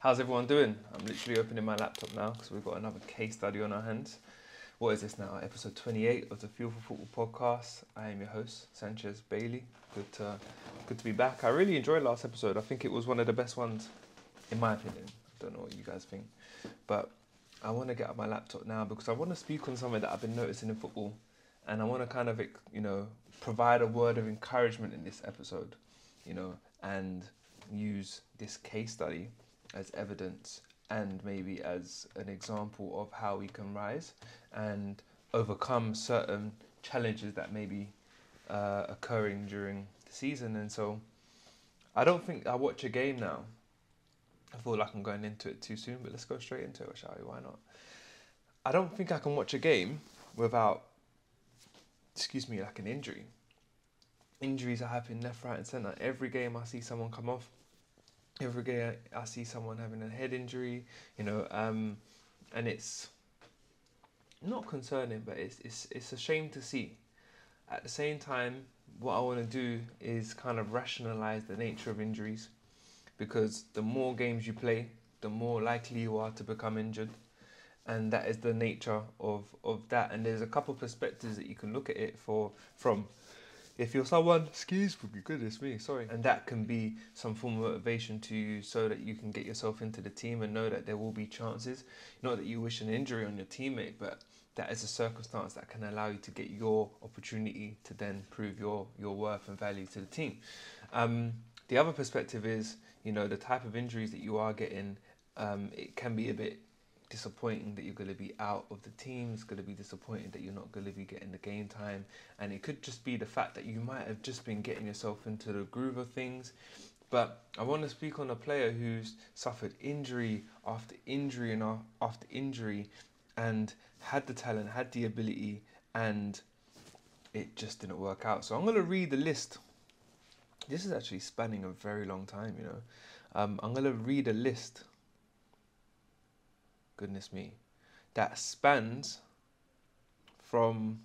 How's everyone doing? I'm literally opening my laptop now because we've got another case study on our hands. What is this now? Episode 28 of the Fuel for Football podcast. I am your host, Sanchez Bailey. Good to, good to be back. I really enjoyed last episode. I think it was one of the best ones, in my opinion. I don't know what you guys think. But I want to get up my laptop now because I want to speak on something that I've been noticing in football. And I want to kind of, you know, provide a word of encouragement in this episode, you know, and use this case study as evidence and maybe as an example of how we can rise and overcome certain challenges that may be uh, occurring during the season. And so I don't think I watch a game now. I feel like I'm going into it too soon, but let's go straight into it, shall we? Why not? I don't think I can watch a game without, excuse me, like an injury. Injuries are happening left, right, and centre. Every game I see someone come off every day I, see someone having a head injury, you know, um, and it's not concerning, but it's, it's, it's a shame to see. At the same time, what I want to do is kind of rationalize the nature of injuries because the more games you play, the more likely you are to become injured. And that is the nature of, of that. And there's a couple perspectives that you can look at it for from if you're someone, skis excuse me, goodness me, sorry, and that can be some form of motivation to you so that you can get yourself into the team and know that there will be chances. Not that you wish an injury on your teammate, but that is a circumstance that can allow you to get your opportunity to then prove your, your worth and value to the team. Um, the other perspective is, you know, the type of injuries that you are getting, um, it can be a bit disappointing that you're going to be out of the team. It's going to be disappointing that you're not going to be getting the game time. And it could just be the fact that you might have just been getting yourself into the groove of things. But I want to speak on a player who's suffered injury after injury and after injury and had the talent, had the ability, and it just didn't work out. So I'm going to read the list. This is actually spanning a very long time, you know. Um, I'm going to read a list goodness me, that spans from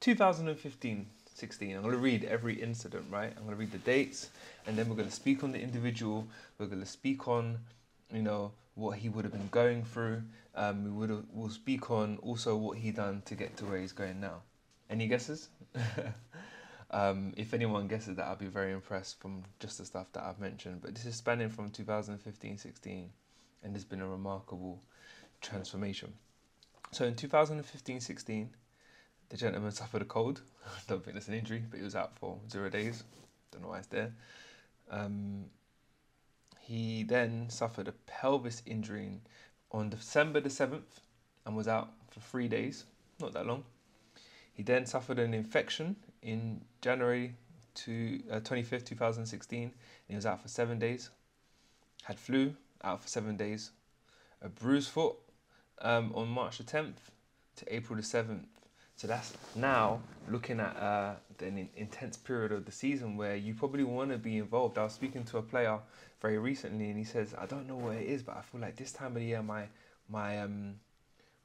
2015 16. I'm going to read every incident, right? I'm going to read the dates, and then we're going to speak on the individual. We're going to speak on, you know, what he would have been going through. Um, we would we'll speak on also what he done to get to where he's going now. Any guesses? um, if anyone guesses that, I'll be very impressed from just the stuff that I've mentioned. But this is spanning from 2015 16 and there's been a remarkable transformation. So in 2015 16, the gentleman suffered a cold. I don't think that's an injury, but he was out for zero days. Don't know why it's there. Um, he then suffered a pelvis injury on December the 7th and was out for three days, not that long. He then suffered an infection in January to uh, 25th, 2016, and he was out for seven days. Had flu out for seven days. A bruised foot um, on March the 10th to April the 7th. So that's now looking at uh, an intense period of the season where you probably want to be involved. I was speaking to a player very recently, and he says, "I don't know what it is, but I feel like this time of the year, my my um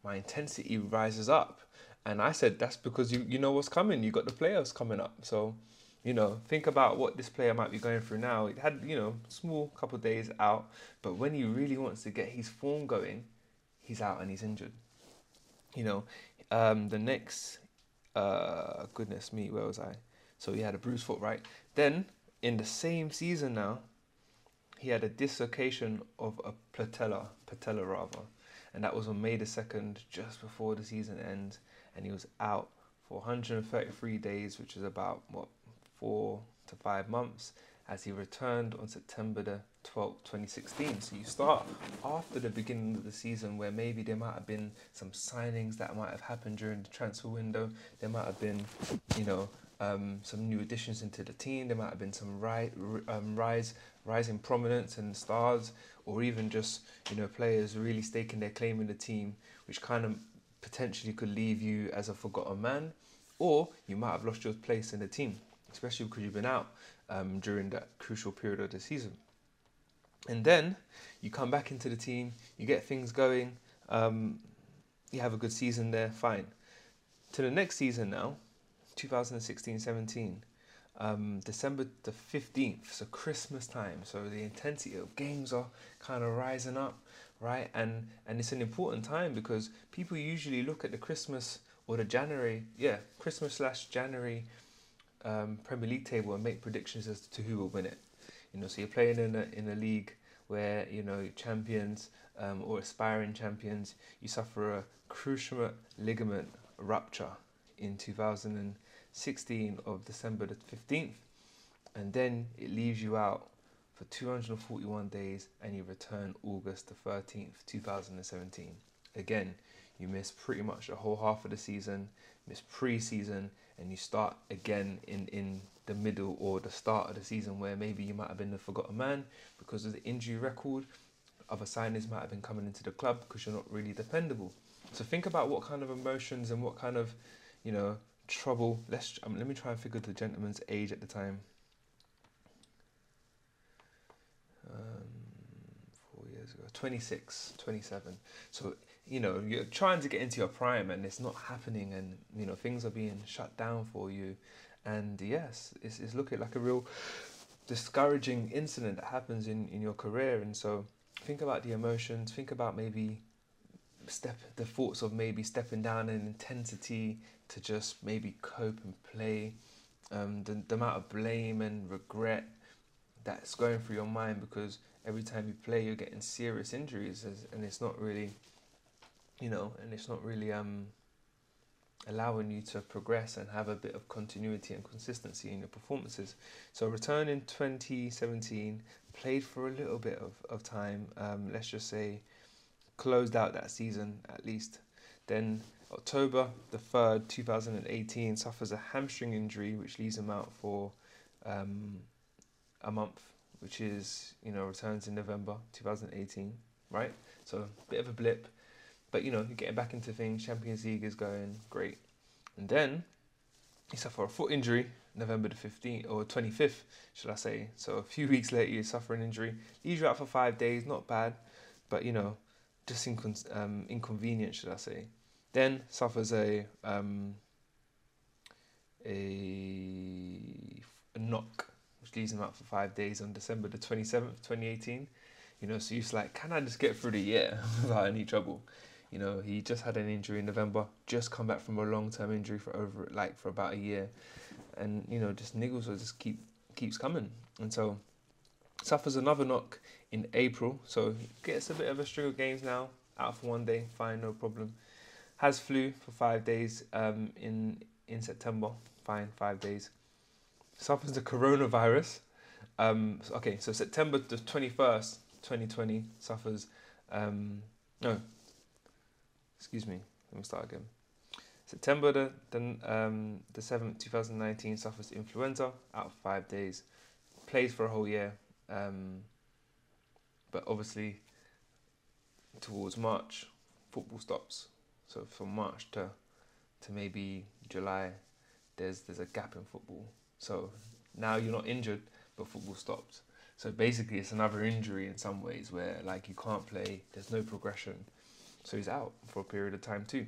my intensity rises up." And I said, "That's because you you know what's coming. You got the playoffs coming up, so." You know, think about what this player might be going through now. He had, you know, small couple days out, but when he really wants to get his form going, he's out and he's injured. You know, um, the next, uh, goodness me, where was I? So he had a bruised foot, right? Then in the same season now, he had a dislocation of a patella, patella rather, and that was on May the second, just before the season ends, and he was out for 133 days, which is about what four to five months as he returned on September the 12th, 2016. So you start after the beginning of the season where maybe there might have been some signings that might have happened during the transfer window. There might have been, you know, um, some new additions into the team. There might have been some ri- um, rise, in prominence and stars, or even just you know players really staking their claim in the team, which kind of potentially could leave you as a forgotten man, or you might have lost your place in the team especially because you've been out um, during that crucial period of the season. And then you come back into the team, you get things going, um, you have a good season there, fine. To the next season now, 2016 17, um, December the 15th, so Christmas time. So the intensity of games are kind of rising up, right? And and it's an important time because people usually look at the Christmas or the January, yeah, Christmas slash January um, Premier League table and make predictions as to who will win it. You know, so you're playing in a in a league where you know champions um, or aspiring champions, you suffer a cruciate ligament rupture in 2016 of December the 15th, and then it leaves you out for 241 days, and you return August the 13th, 2017. Again, you miss pretty much the whole half of the season, miss pre-season, and you start again in in the middle or the start of the season where maybe you might have been the forgotten man because of the injury record. Other signings might have been coming into the club because you're not really dependable. So think about what kind of emotions and what kind of, you know, trouble. Let's um, let me try and figure the gentleman's age at the time. Um, four years ago, 26, 27. So you know you're trying to get into your prime and it's not happening, and you know things are being shut down for you and yes, it's, it's looking like a real discouraging incident that happens in, in your career. And so think about the emotions, think about maybe step the thoughts of maybe stepping down in intensity to just maybe cope and play. Um, the, the amount of blame and regret that's going through your mind because every time you play you're getting serious injuries and it's not really you know and it's not really um allowing you to progress and have a bit of continuity and consistency in your performances. So return in 2017, played for a little bit of, of time, um, let's just say closed out that season at least. Then October the 3rd, 2018, suffers a hamstring injury which leaves him out for um, a month, which is, you know, returns in November 2018, right? So a bit of a blip. But you know, you're getting back into things. Champions League is going great, and then he suffered a foot injury November the 15th or 25th, should I say? So a few weeks later, you suffer an injury, leaves you out for five days. Not bad, but you know, just incon- um, inconvenient, should I say? Then suffers a um, a, a knock, which leaves him out for five days on December the 27th, 2018. You know, so he's like, can I just get through the year without any trouble? You know, he just had an injury in November, just come back from a long term injury for over like for about a year, and you know, just niggles will just keep keeps coming, and so suffers another knock in April, so gets a bit of a string of games now, out for one day, fine, no problem. Has flu for five days um, in in September, fine, five days. Suffers the coronavirus. Um, okay, so September the twenty first, twenty twenty, suffers. Um, no, excuse me, let me start again. September the the, um, the 7th, 2019, suffers influenza out of five days. Plays for a whole year, um, but obviously towards March, football stops. So from March to to maybe July, there's there's a gap in football. So now you're not injured, but football stopped. So basically, it's another injury in some ways where like you can't play. There's no progression. So he's out for a period of time too.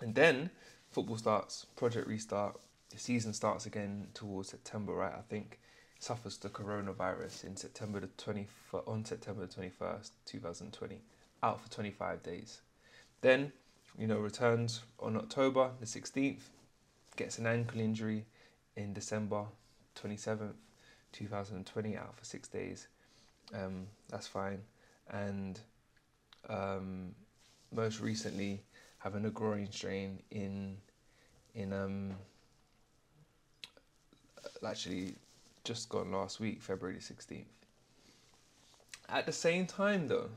And then football starts, project restart, the season starts again towards September, right? I think suffers the coronavirus in September the 20 on September the 21st, 2020, out for 25 days. Then, you know, returns on October the 16th, gets an ankle injury in December 27th, 2020, out for six days. Um, that's fine. And um, most recently having a groin strain in in um actually just gone last week, February the 16th. At the same time though,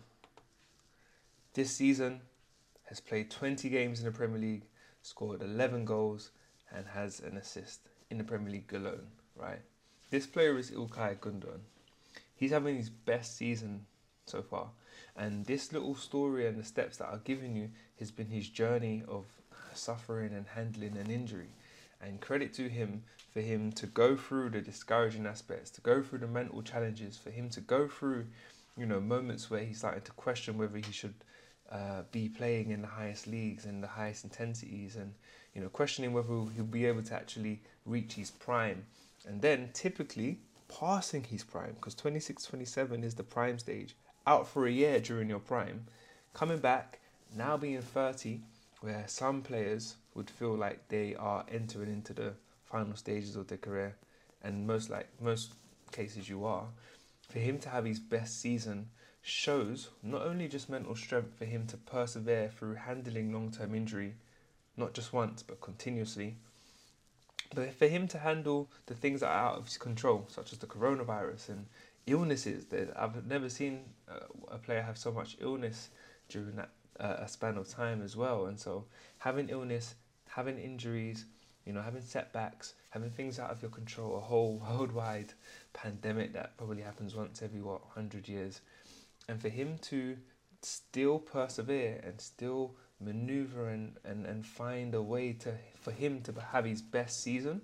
this season has played 20 games in the Premier League, scored 11 goals and has an assist in the Premier League alone, right? This player is Ilkay Gundogan. He's having his best season so far. And this little story and the steps that I've given you has been his journey of suffering and handling an injury. And credit to him for him to go through the discouraging aspects, to go through the mental challenges, for him to go through, you know, moments where he's starting to question whether he should uh, be playing in the highest leagues and the highest intensities, and you know, questioning whether he'll be able to actually reach his prime And then typically passing his prime, because 26, 27 is the prime stage, out for a year during your prime, coming back, now being 30, where some players would feel like they are entering into the final stages of their career, and most like most cases you are, for him to have his best season shows not only just mental strength for him to persevere through handling long term injury, not just once but continuously, but for him to handle the things that are out of his control, such as the coronavirus and illnesses, I've never seen a player have so much illness during that uh, a span of time as well. And so having illness, having injuries, you know, having setbacks, having things out of your control, a whole worldwide pandemic that probably happens once every what hundred years, and for him to still persevere and still maneuver and, and, and find a way to for him to have his best season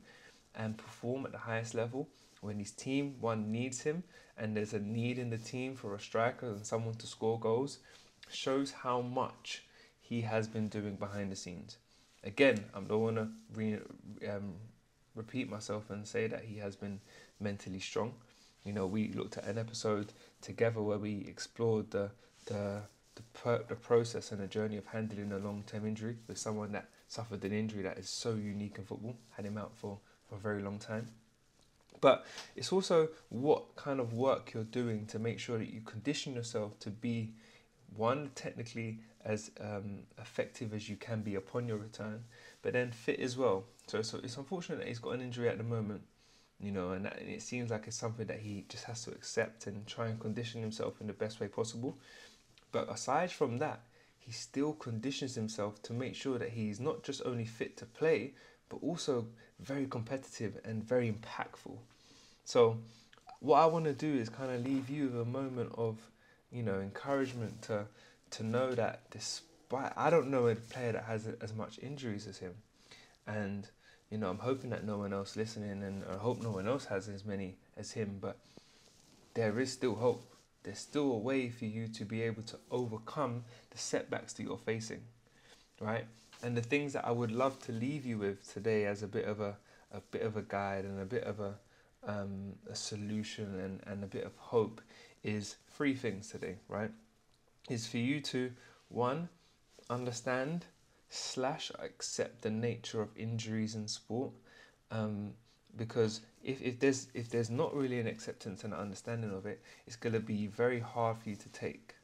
and perform at the highest level when his team one needs him and there's a need in the team for a striker and someone to score goals shows how much he has been doing behind the scenes. Again, I don't want to re- um, repeat myself and say that he has been mentally strong. You know, we looked at an episode together where we explored the the the, per- the process and the journey of handling a long term injury with someone that suffered an injury that is so unique in football, had him out for, for a very long time. But it's also what kind of work you're doing to make sure that you condition yourself to be one technically as um, effective as you can be upon your return, but then fit as well. So, so it's unfortunate that he's got an injury at the moment, you know, and, that, and it seems like it's something that he just has to accept and try and condition himself in the best way possible. But aside from that, he still conditions himself to make sure that he's not just only fit to play, but also very competitive and very impactful. So, what I want to do is kind of leave you with a moment of, you know, encouragement to to know that despite I don't know a player that has as much injuries as him, and you know I'm hoping that no one else listening, and I hope no one else has as many as him, but there is still hope. There's still a way for you to be able to overcome the setbacks that you're facing, right? And the things that I would love to leave you with today as a bit of a a bit of a guide and a bit of a um, a solution and, and a bit of hope is three things today, right? Is for you to one understand slash accept the nature of injuries in sport, um, because if, if there's if there's not really an acceptance and an understanding of it, it's gonna be very hard for you to take.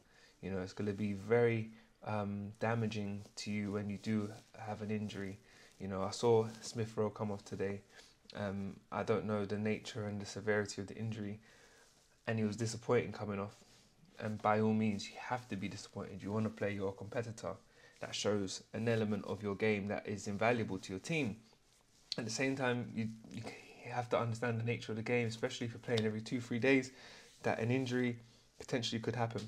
You know, it's gonna be very um, damaging to you when you do have an injury. You know, I saw Smith Rowe come off today um, I don't know the nature and the severity of the injury, and he was disappointing coming off. And by all means, you have to be disappointed. You want to play your competitor. That shows an element of your game that is invaluable to your team. At the same time, you, you have to understand the nature of the game, especially if you're playing every two, three days, that an injury potentially could happen.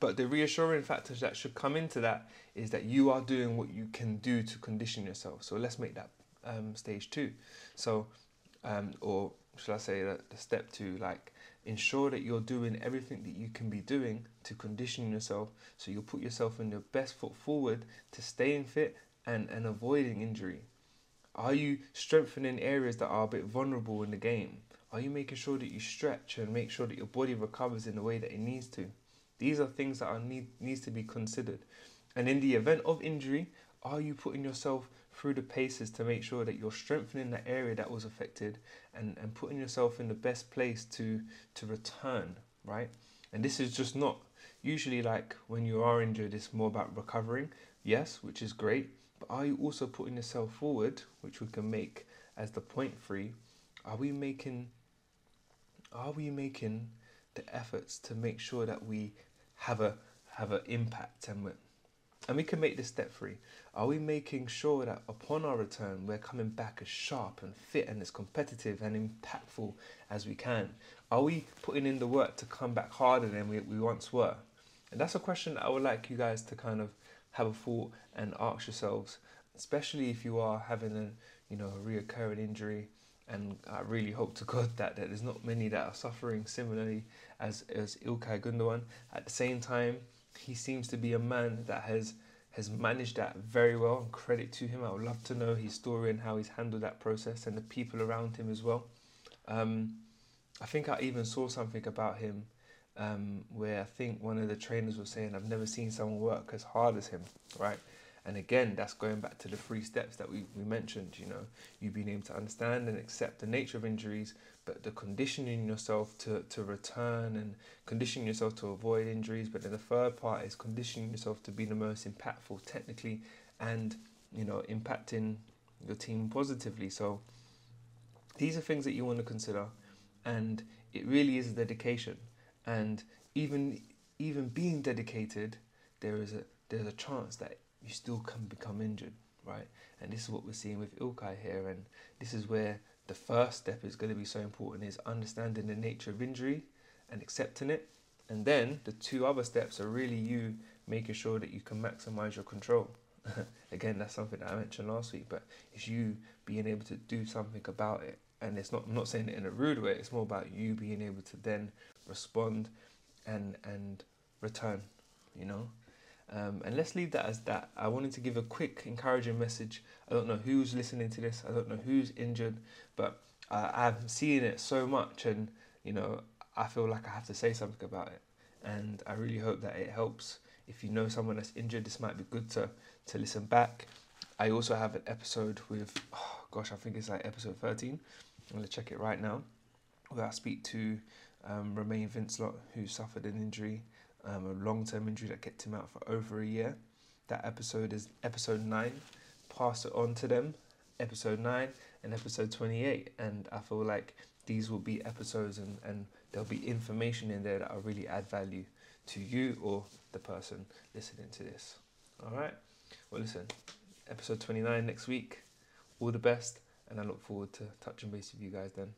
But the reassuring factors that should come into that is that you are doing what you can do to condition yourself. So let's make that um, stage two. So, um, or should I say that the step two, like ensure that you're doing everything that you can be doing to condition yourself so you'll put yourself in your best foot forward to staying fit and, and avoiding injury. Are you strengthening areas that are a bit vulnerable in the game? Are you making sure that you stretch and make sure that your body recovers in the way that it needs to? These are things that are need needs to be considered. And in the event of injury, are you putting yourself through the paces to make sure that you're strengthening the area that was affected and, and putting yourself in the best place to to return, right? And this is just not usually like when you are injured, it's more about recovering, yes, which is great, but are you also putting yourself forward, which we can make as the point three? Are we making are we making the efforts to make sure that we have a have an impact and we're and we can make this step free. Are we making sure that upon our return, we're coming back as sharp and fit and as competitive and impactful as we can? Are we putting in the work to come back harder than we, we once were? And that's a question I would like you guys to kind of have a thought and ask yourselves, especially if you are having a you know a reoccurring injury. And I really hope to God that, that there's not many that are suffering similarly as, as Ilkay Gundogan. At the same time, he seems to be a man that has has managed that very well and credit to him. I would love to know his story and how he's handled that process and the people around him as well. Um, I think I even saw something about him um, where I think one of the trainers was saying, I've never seen someone work as hard as him, right? And again, that's going back to the three steps that we, we mentioned, you know, you being able to understand and accept the nature of injuries, but the conditioning yourself to, to return and conditioning yourself to avoid injuries. But then the third part is conditioning yourself to be the most impactful technically and, you know, impacting your team positively. So these are things that you want to consider. And it really is a dedication. And even even being dedicated, there is a there's a chance that you still can become injured, right? And this is what we're seeing with Ilkay here, and this is where the first step is going to be so important is understanding the nature of injury and accepting it. And then the two other steps are really you making sure that you can maximize your control. Again, that's something that I mentioned last week, but it's you being able to do something about it. And it's not I'm not saying it in a rude way, it's more about you being able to then respond and and return, you know. Um, and let's leave that as that. I wanted to give a quick encouraging message. I don't know who's listening to this. I don't know who's injured, but uh, I've seen it so much, and you know, I feel like I have to say something about it. And I really hope that it helps. If you know someone that's injured, this might be good to to listen back. I also have an episode with, oh gosh, I think it's like episode 13. I'm gonna check it right now. Where I speak to um, Romain Vincelot, who suffered an injury um, a long term injury that kept him out for over a year. That episode is episode 9. Pass it on to them, episode 9 and episode 28. And I feel like these will be episodes and, and there'll be information in there that will really add value to you or the person listening to this. All right. Well, listen, episode 29 next week. All the best, and I look forward to touching base with you guys then.